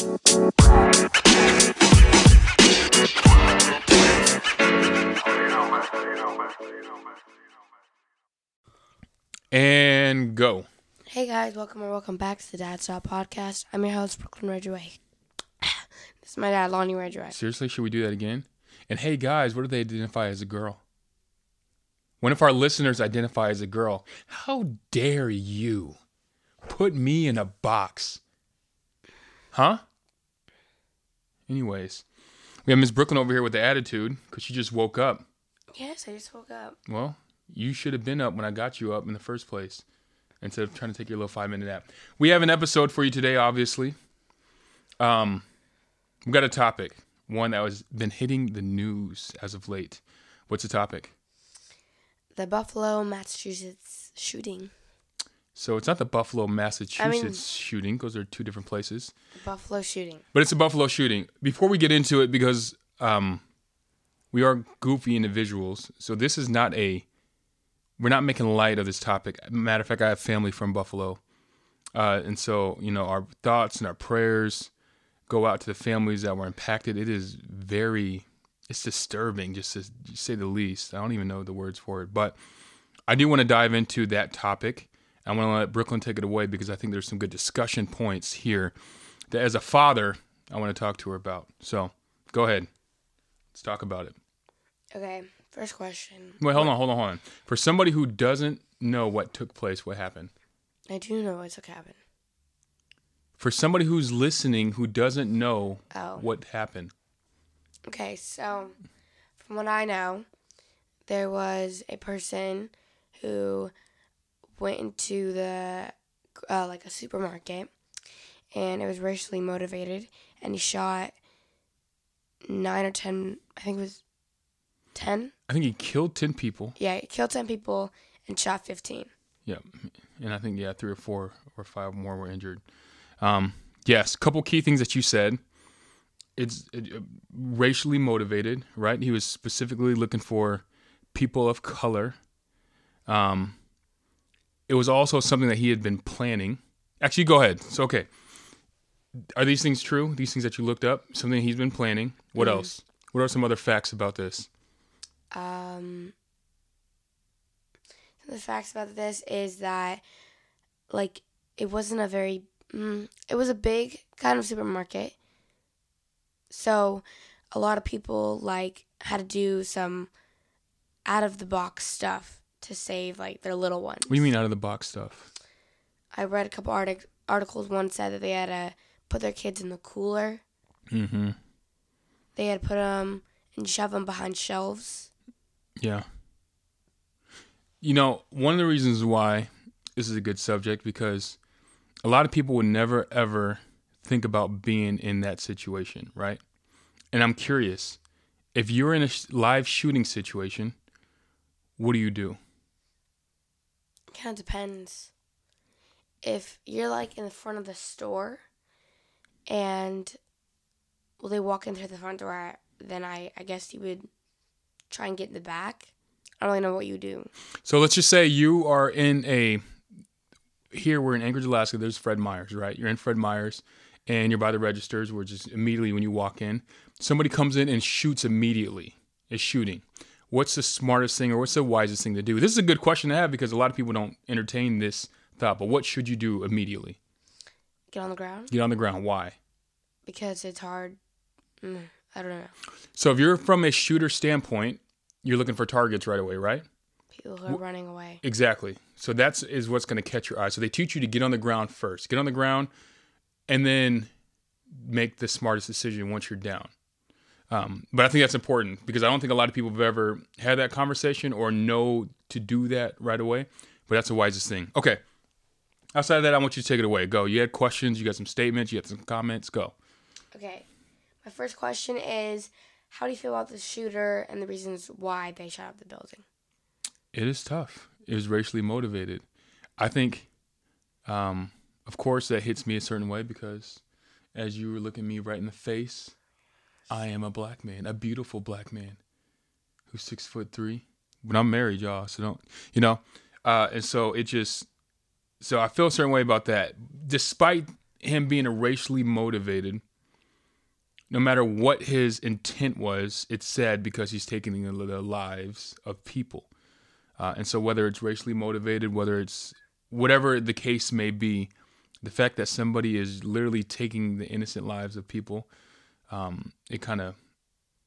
And go. Hey guys, welcome or welcome back to the Dad Stop Podcast. I'm your host, Brooklyn Ridgeway. this is my dad, Lonnie Ridgeway. Seriously, should we do that again? And hey, guys, what do they identify as a girl? One of our listeners identify as a girl. How dare you put me in a box? Huh? Anyways, we have Miss Brooklyn over here with the attitude because she just woke up. Yes, I just woke up. Well, you should have been up when I got you up in the first place instead of trying to take your little five minute nap. We have an episode for you today, obviously. Um, we've got a topic, one that has been hitting the news as of late. What's the topic? The Buffalo, Massachusetts shooting. So it's not the Buffalo, Massachusetts shooting; those are two different places. Buffalo shooting. But it's a Buffalo shooting. Before we get into it, because um, we are goofy individuals, so this is not a. We're not making light of this topic. Matter of fact, I have family from Buffalo, uh, and so you know our thoughts and our prayers go out to the families that were impacted. It is very, it's disturbing, just to say the least. I don't even know the words for it, but I do want to dive into that topic. I want to let Brooklyn take it away because I think there's some good discussion points here that, as a father, I want to talk to her about. So, go ahead. Let's talk about it. Okay, first question. Wait, hold on, hold on, hold on. For somebody who doesn't know what took place, what happened? I do know what took happen. For somebody who's listening who doesn't know Oh. what happened, Okay, so from what I know, there was a person who went into the uh, like a supermarket, and it was racially motivated, and he shot nine or ten. I think it was ten. I think he killed 10 people. Yeah, he killed ten people and shot fifteen. Yeah. And I think, yeah, three or four or five more were injured. Um, yes, couple key things that you said. It's uh, racially motivated, right? He was specifically looking for people of color. Um, it was also something that he had been planning. Actually, go ahead. So, okay. Are these things true? These things that you looked up? Something he's been planning? What Mhm. else? What are some other facts about this? Um, the facts about this is that, like, it wasn't a very, mm, it was a big kind of supermarket. So, a lot of people like had to do some out of the box stuff to save like their little ones. What do you mean out of the box stuff? I read a couple artic- articles. One said that they had to put their kids in the cooler. Mm-hmm. They had to put them and shove them behind shelves. Yeah. You know, one of the reasons why this is a good subject because a lot of people would never ever think about being in that situation, right? And I'm curious, if you're in a live shooting situation, what do you do? Kind of depends. If you're like in the front of the store and well they walk in through the front door, then I I guess you would try and get in the back. I don't really know what you do. So let's just say you are in a here we're in Anchorage, Alaska. There's Fred Meyer's, right? You're in Fred Meyer's, and you're by the registers. Where just immediately when you walk in, somebody comes in and shoots immediately. Is shooting. What's the smartest thing or what's the wisest thing to do? This is a good question to have because a lot of people don't entertain this thought. But what should you do immediately? Get on the ground Get on the ground. Why? because it's hard. Mm, I don't know. So if you're from a shooter standpoint, you're looking for targets right away, right? People who are running away. Exactly. So that's is what's going to catch your eye. So they teach you to get on the ground first. Get on the ground, and then make the smartest decision once you're down. Um, but I think that's important because I don't think a lot of people have ever had that conversation or know to do that right away. But that's the wisest thing. Okay. Outside of that, I want you to take it away. Go. You had questions. You got some statements. You had some comments. Go. Okay. My first question is how do you feel about the shooter and the reasons why they shot up the building? It is tough. It was racially motivated. I think, um, of course, that hits me a certain way because as you were looking me right in the face, I am a black man, a beautiful black man who's six foot three. But I'm married, y'all, so don't, you know? Uh, and so it just, so I feel a certain way about that. Despite him being a racially motivated no matter what his intent was, it's sad because he's taking the, the lives of people. Uh, and so, whether it's racially motivated, whether it's whatever the case may be, the fact that somebody is literally taking the innocent lives of people, um, it kind of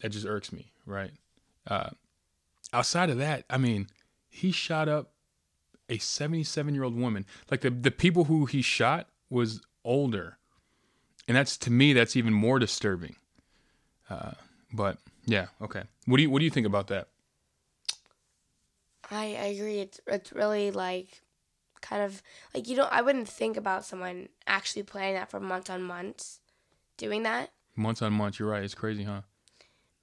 that just irks me, right? Uh, outside of that, I mean, he shot up a 77 year old woman. Like the the people who he shot was older, and that's to me that's even more disturbing. Uh, but yeah, okay. What do you what do you think about that? I, I agree. It's it's really like kind of like you don't. I wouldn't think about someone actually planning that for months on months, doing that. Months on months, you're right. It's crazy, huh?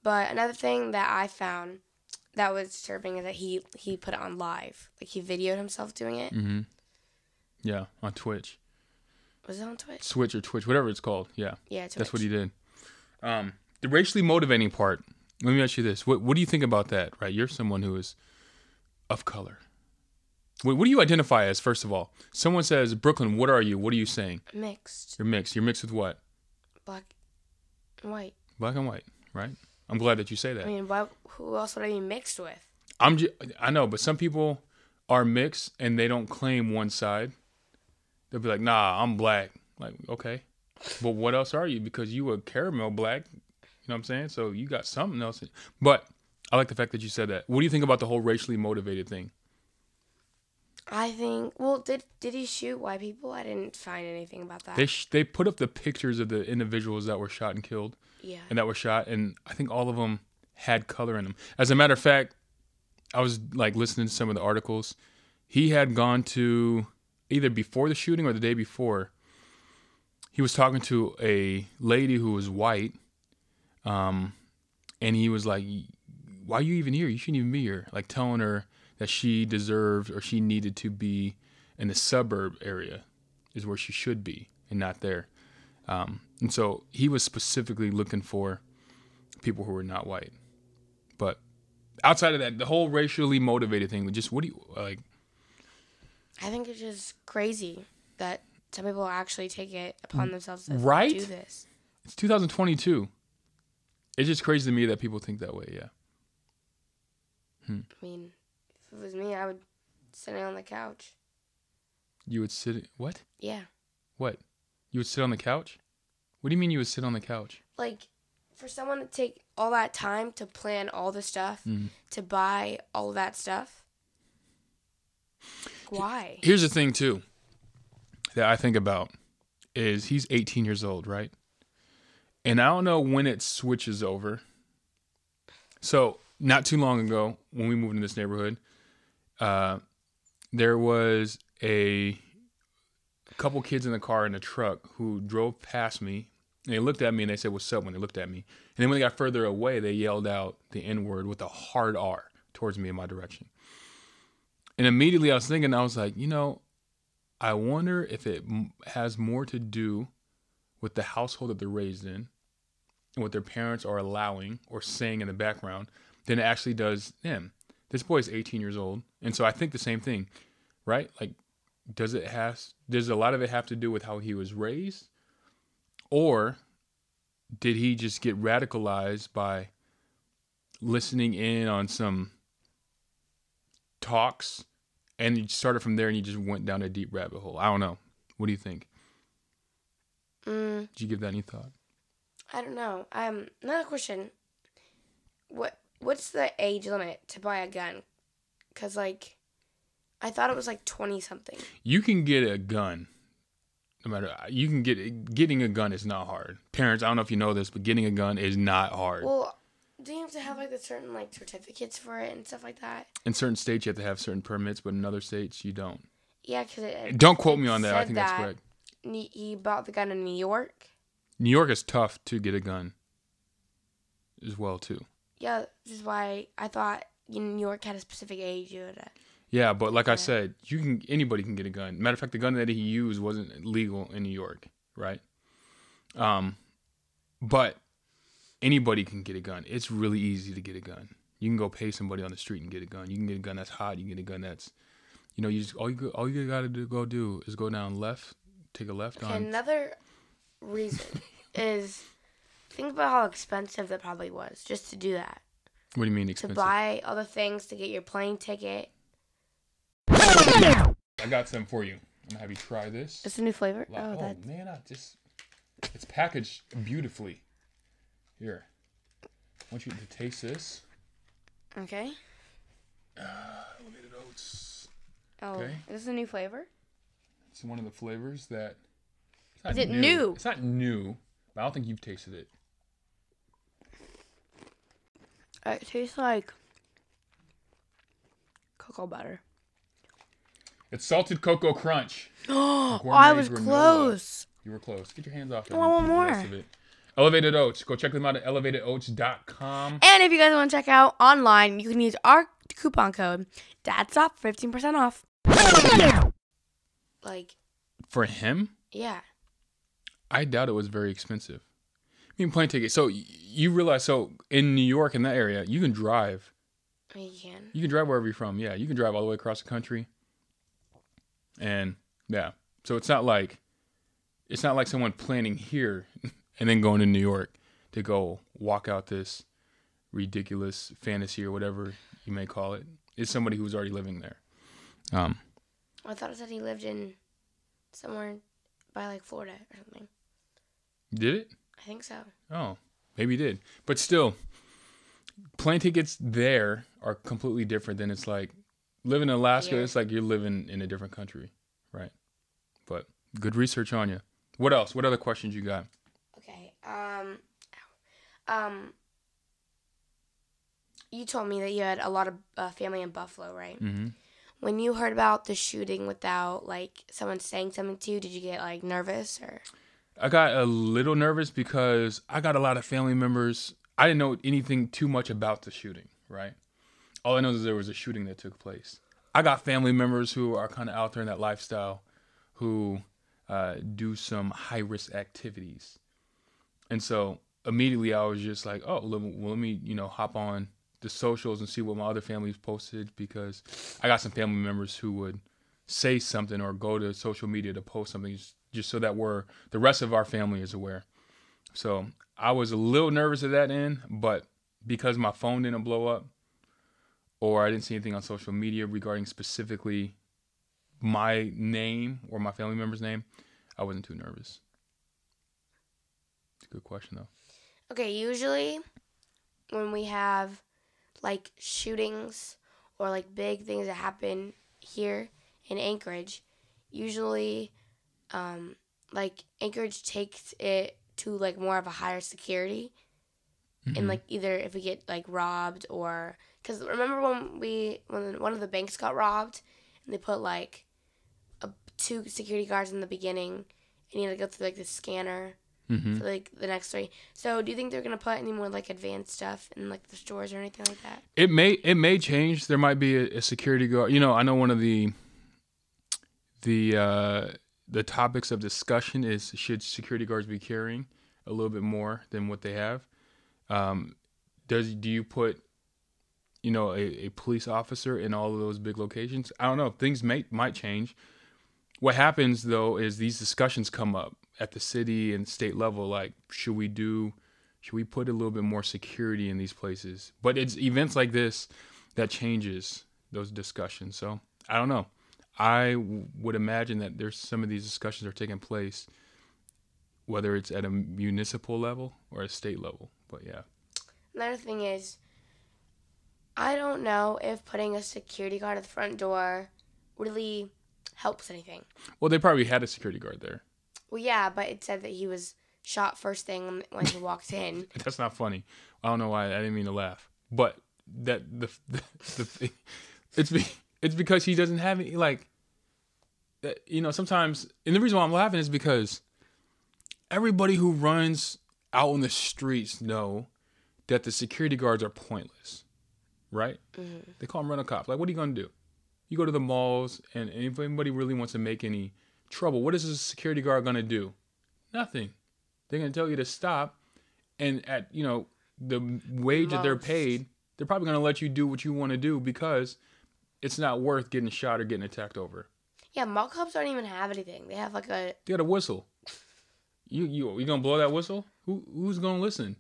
But another thing that I found that was disturbing is that he he put it on live. Like he videoed himself doing it. Mm-hmm. Yeah, on Twitch, Was it on Twitch? Switch or Twitch, whatever it's called. Yeah, Yeah, Twitch. that's what he did. Um, the racially motivating part. Let me ask you this: what What do you think about that? Right, you're someone who is of color. What, what do you identify as? First of all, someone says Brooklyn. What are you? What are you saying? mixed You're mixed. You're mixed with what? black white. Black and white, right? I'm glad that you say that. I mean, why, who else would I be mixed with? I'm just, I know, but some people are mixed and they don't claim one side. They'll be like, "Nah, I'm black." Like, okay, but what else are you? Because you a caramel black. You know what I'm saying? So you got something else. But I like the fact that you said that. What do you think about the whole racially motivated thing? I think. Well, did did he shoot white people? I didn't find anything about that. They sh- they put up the pictures of the individuals that were shot and killed, yeah. and that were shot, and I think all of them had color in them. As a matter of fact, I was like listening to some of the articles. He had gone to either before the shooting or the day before. He was talking to a lady who was white, um, and he was like, "Why are you even here? You shouldn't even be here." Like telling her that she deserved or she needed to be in the suburb area is where she should be and not there. Um, and so he was specifically looking for people who were not white. But outside of that, the whole racially motivated thing, just what do you like? I think it's just crazy that some people actually take it upon themselves to Right? do this. It's 2022. It's just crazy to me that people think that way. Yeah. I mean, if it was me, I would sit on the couch. You would sit. What? Yeah. What? You would sit on the couch? What do you mean you would sit on the couch? Like, for someone to take all that time to plan all the stuff, Mhm. to buy all that stuff, why? Here's the thing too that I think about is he's 18 years old, right? And I don't know when it switches over. So not too long ago, when we moved in this neighborhood, uh, there was a couple kids in the car in a truck who drove past me. And they looked at me and they said, "What's up?" When they looked at me, and then when they got further away, they yelled out the N word with a hard R towards me in my direction. And immediately I was thinking, I was like, you know, I wonder if it has more to do with the household that they're raised in and what their parents are allowing or saying in the background than it actually does them. This boy is 18 years old. And so I think the same thing, right? Like, does it has, does a lot of it have to do with how he was raised? Or did he just get radicalized by listening in on some talks and you started from there and you just went down a deep rabbit hole. I don't know. What do you think? Mm, Did you give that any thought? I don't know. Um, another question. What What's the age limit to buy a gun? Cause like, I thought it was like twenty something. You can get a gun. No matter you can get getting a gun is not hard. Parents, I don't know if you know this, but getting a gun is not hard. Well, do you have to have like the certain like certificates for it and stuff like that? in certain states, you have to have certain permits, but in other states, you don't. Yeah, cause it. Don't quote it me on that. I think that's that correct. He he bought the gun in New York. New York is tough to get a gun as well too. Yeah, this is why I thought New York had a specific age. You. Uh, Yeah, but like I said, you can anybody can get a gun. Matter of fact, the gun that he used wasn't legal in New York, right? Um, but anybody can get a gun. It's really easy to get a gun. You can go pay somebody on the street and get a gun. You can get a gun that's hot. You can get a gun that's, you know, you just all you all you gotta do go do is go down left, take a left Okay, on. another reason is think about how expensive that probably was just to do that. What do you mean expensive? To buy all the things to get your plane ticket. I got some for you. I'm gonna have you try this. It's a new flavor. Like, Oh, oh that. man, I just it's packaged beautifully. Here, I want you to taste this. Okay. Elevated oats. Oh, Okay. is this a new flavor? It's one of the flavors that. It's not Is it new? It's not new, but I don't think you've tasted it. It tastes like cocoa butter. It's salted cocoa crunch. Oh, I was granola. close. You were close. Get your hands off it. I want and eat the more. rest of it. Elevated Oats. Go check them out at elevatedoats.com. And if you guys want to check out online, you can use our coupon code DADSOP for 15% off. Like, For him, yeah. I doubt it was very expensive. Mean, plane ticket. So you realize, so in New York, in that area, you can drive. You can. You can drive wherever you're from. Yeah, you can drive all the way across the country. And yeah, so it's not like it's not like someone planning here and then going to New York to go walk out this ridiculous fantasy or whatever you may call it. It's somebody who's already living there. Um, I thought it said he lived in somewhere by like Florida or something. did it? I think so. Oh, maybe he did. But still, plane tickets there are completely different than it's like living in Alaska. Here. It's like you're living in a different country, right? But good research on you. What else? What other questions you got? Okay. Um. Um. You told me that you had a lot of uh, family in Buffalo, right? hmm When you heard about the shooting without like someone saying something to you, did you get like nervous or? I got a little nervous because I got a lot of family members. I didn't know anything too much about the shooting, right? All I know is there was a shooting that took place. I got family members who are kind of out there in that lifestyle who uh, do some high risk activities. And so immediately I was just like, oh, let me, let me, you know, hop on the socials and see what my other families posted because I got some family members who would say something or go to social media to post something just, just so that we're the rest of our family is aware. So I was a little nervous at that end, but because my phone didn't blow up or I didn't see anything on social media regarding specifically my name or my family member's name, I wasn't too nervous. It's a good question though. Okay, usually when we have like shootings or like big things that happen here in Anchorage, usually um, like Anchorage takes it to like more of a higher security. And like either if we get like robbed or because remember when we when one of the banks got robbed and they put like a, two security guards in the beginning and you had to go through like the scanner Mm-hmm. for like the next three. So do you think they're gonna put any more like advanced stuff in like the stores or anything like that? It may it may change. There might be a, a security guard. You know, I know one of the the uh, the topics of discussion is should security guards be carrying a little bit more than what they have. Um, does do you put you know a, a police officer in all of those big locations? I don't know. Things may might change. What happens though is these discussions come up at the city and state level. Like, should we do? Should we put a little bit more security in these places? But it's events like this that changes those discussions. So I don't know. I w- would imagine that there's some of these discussions are taking place, whether it's at a municipal level or a state level. But yeah, Another thing is, I don't know if putting a security guard at the front door really helps anything. well, they probably had a security guard there. Well, yeah, but it said that he was shot first thing when- when he walked in. That's not funny. I don't know why. I didn't mean to laugh. But that the the, the it's be, it's because he doesn't have any like. You know, sometimes, and the reason why I'm laughing is because everybody who runs out on the streets know that the security guards are pointless, right? Mm-hmm. They call them rental cops. Like, what are you gonna do? You go to the malls, and if anybody really wants to make any trouble, what is a security guard gonna do? Nothing. They're gonna tell you to stop, and at you know the wage that they're paid, they're probably gonna let you do what you want to do because it's not worth getting shot or getting attacked over. Yeah, mall cops don't even have anything. They have like a They got a whistle. You you you gonna blow that whistle? Who who's gonna listen?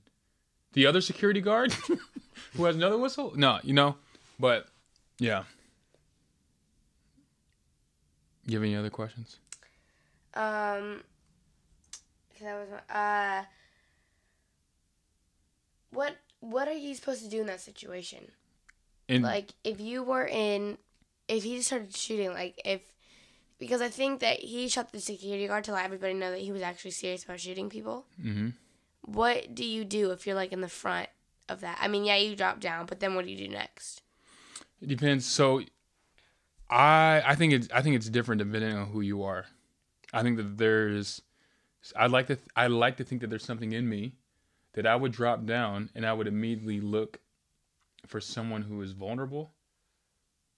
The other security guard who has another whistle? No, you know. But yeah. You have any other questions? Um, that was uh, what what are you supposed to do in that situation? And Like, if you were in, if he started shooting, like if, because I think that he shot the security guard to let everybody know that he was actually serious about shooting people. hmm What do you do if you're like in the front of that? I mean, yeah, you drop down, but then what do you do next? It depends. So, I I think it's I think it's different depending on who you are. I think that there's I like to I like to think that there's something in me that I would drop down and I would immediately look for someone who is vulnerable,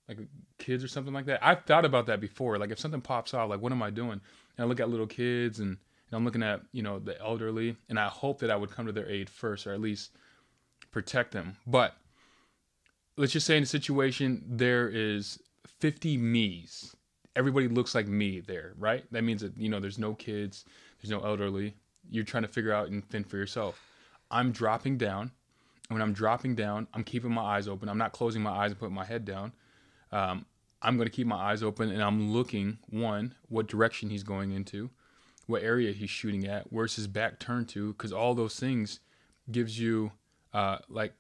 like kids or something like that. I've thought about that before. Like if something pops out, like what am I doing? And I look at little kids and, and I'm looking at you know the elderly, and I hope that I would come to their aid first, or at least protect them. But let's just say in a situation there is 50 me's everybody looks like me there right that means that you know there's no kids there's no elderly you're trying to figure out and fend for yourself i'm dropping down when i'm dropping down i'm keeping my eyes open i'm not closing my eyes and putting my head down um, i'm going to keep my eyes open and i'm looking one what direction he's going into what area he's shooting at where's his back turned to because all those things gives you uh, like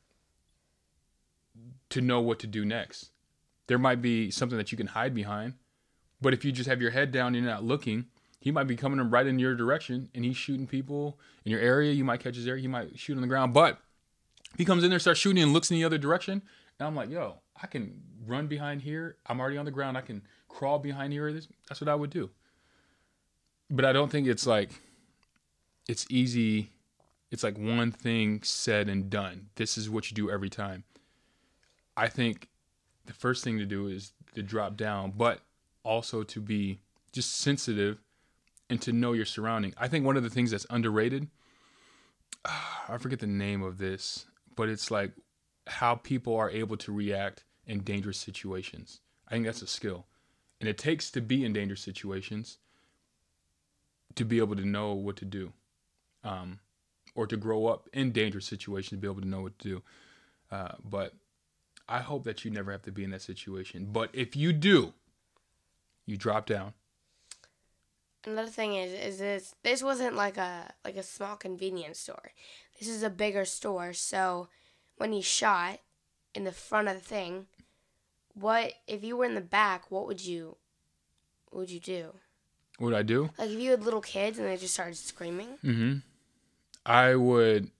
to know what to do next. There might be something that you can hide behind, but if you just have your head down and you're not looking, he might be coming right in your direction and he's shooting people in your area. You might catch his area. He might shoot on the ground, but he comes in there, starts shooting, and looks in the other direction, and I'm like, yo, I can run behind here. I'm already on the ground. I can crawl behind here. That's what I would do. But I don't think it's like it's easy. It's like one thing said and done. This is what you do every time. I think the first thing to do is to drop down, but also to be just sensitive and to know your surrounding. I think one of the things that's underrated, I forget the name of this, but it's like how people are able to react in dangerous situations. I think that's a skill. And it takes to be in dangerous situations to be able to know what to do. Um, or to grow up in dangerous situations to be able to know what to do. Uh, but I hope that you never have to be in that situation. But if you do, you drop down. Another thing is, is this this wasn't like a like a small convenience store. This is a bigger store. So when he shot in the front of the thing, what if you were in the back? What would you what would you do? What would I do? Like if you had little kids and they just started screaming. Mm-hmm. I would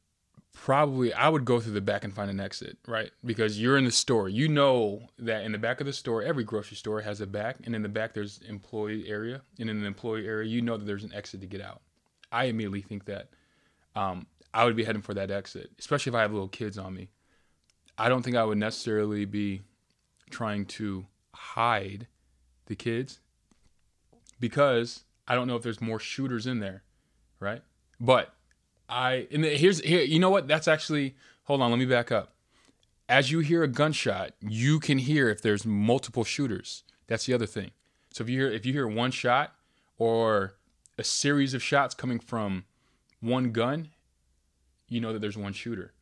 probably I would go through the back and find an exit, right? Because you're in the store. You know that in the back of the store, every grocery store has a back, and in the back there's employee area, and in the employee area, you know that there's an exit to get out. I immediately think that um, I would be heading for that exit, especially if I have little kids on me. I don't think I would necessarily be trying to hide the kids because I don't know if there's more shooters in there, right? But I and here's here you know what? That's actually hold on, let me back up. As you hear a gunshot, you can hear if there's multiple shooters. That's the other thing. So if you hear if you hear one shot or a series of shots coming from one gun, you know that there's one shooter.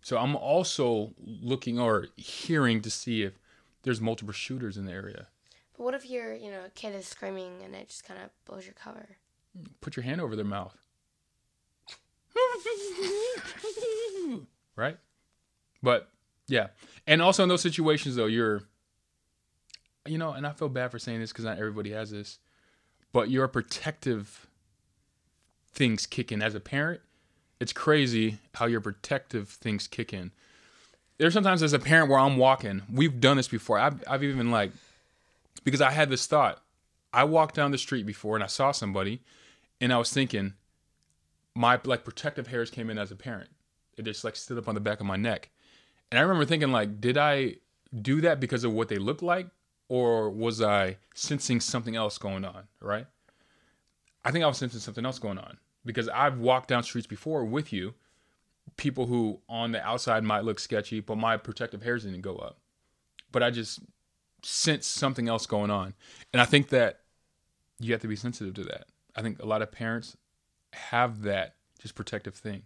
So I'm also looking or hearing to see if there's multiple shooters in the area. But what if your you know a kid is screaming and it just kind of blows your cover? Put your hand over their mouth. right? But yeah. And also in those situations though, you're you know, and I feel bad for saying this because not everybody has this, but your protective things kick in as a parent. It's crazy how your protective things kick in. There's sometimes as a parent where I'm walking, we've done this before. I've, I've even like, because I had this thought. I walked down the street before and I saw somebody and I was thinking, my like protective hairs came in as a parent. It just like stood up on the back of my neck. And I remember thinking like, did I do that because of what they look like? Or was I sensing something else going on? Right? I think I was sensing something else going on. Because I've walked down streets before with you, people who on the outside might look sketchy, but my protective hairs didn't go up. But I just sense something else going on. And I think that you have to be sensitive to that. I think a lot of parents have that just protective thing,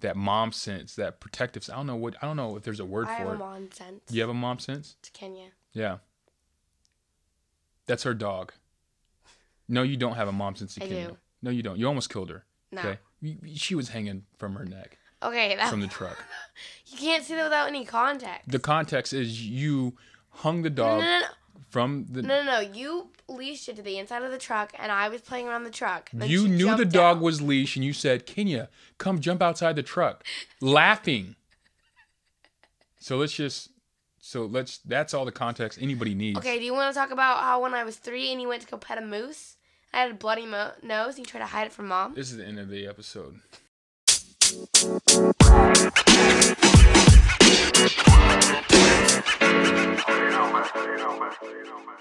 that mom sense, that protective. I don't know what I don't know if there's a word I for have a it. mom sense. You have a mom sense? To Kenya. Yeah. That's her dog. No, you don't have a mom sense. to I Kenya. do. No, you don't. You almost killed her. No. Okay. She was hanging from her neck Okay, that, from the truck. you can't see that without any context. The context is you hung the dog no, no, no. from the. No, no, no. You leashed it to the inside of the truck, and I was playing around the truck. You knew the dog out. was leashed, and you said, "Kenya, come jump outside the truck," laughing. So let's just. So let's. That's all the context anybody needs. Okay, do you want to talk about how when I was three and you went to go pet a moose, I had a bloody mo- nose and you tried to hide it from mom? This is the end of the episode. You know, man. You know, man. You know, man.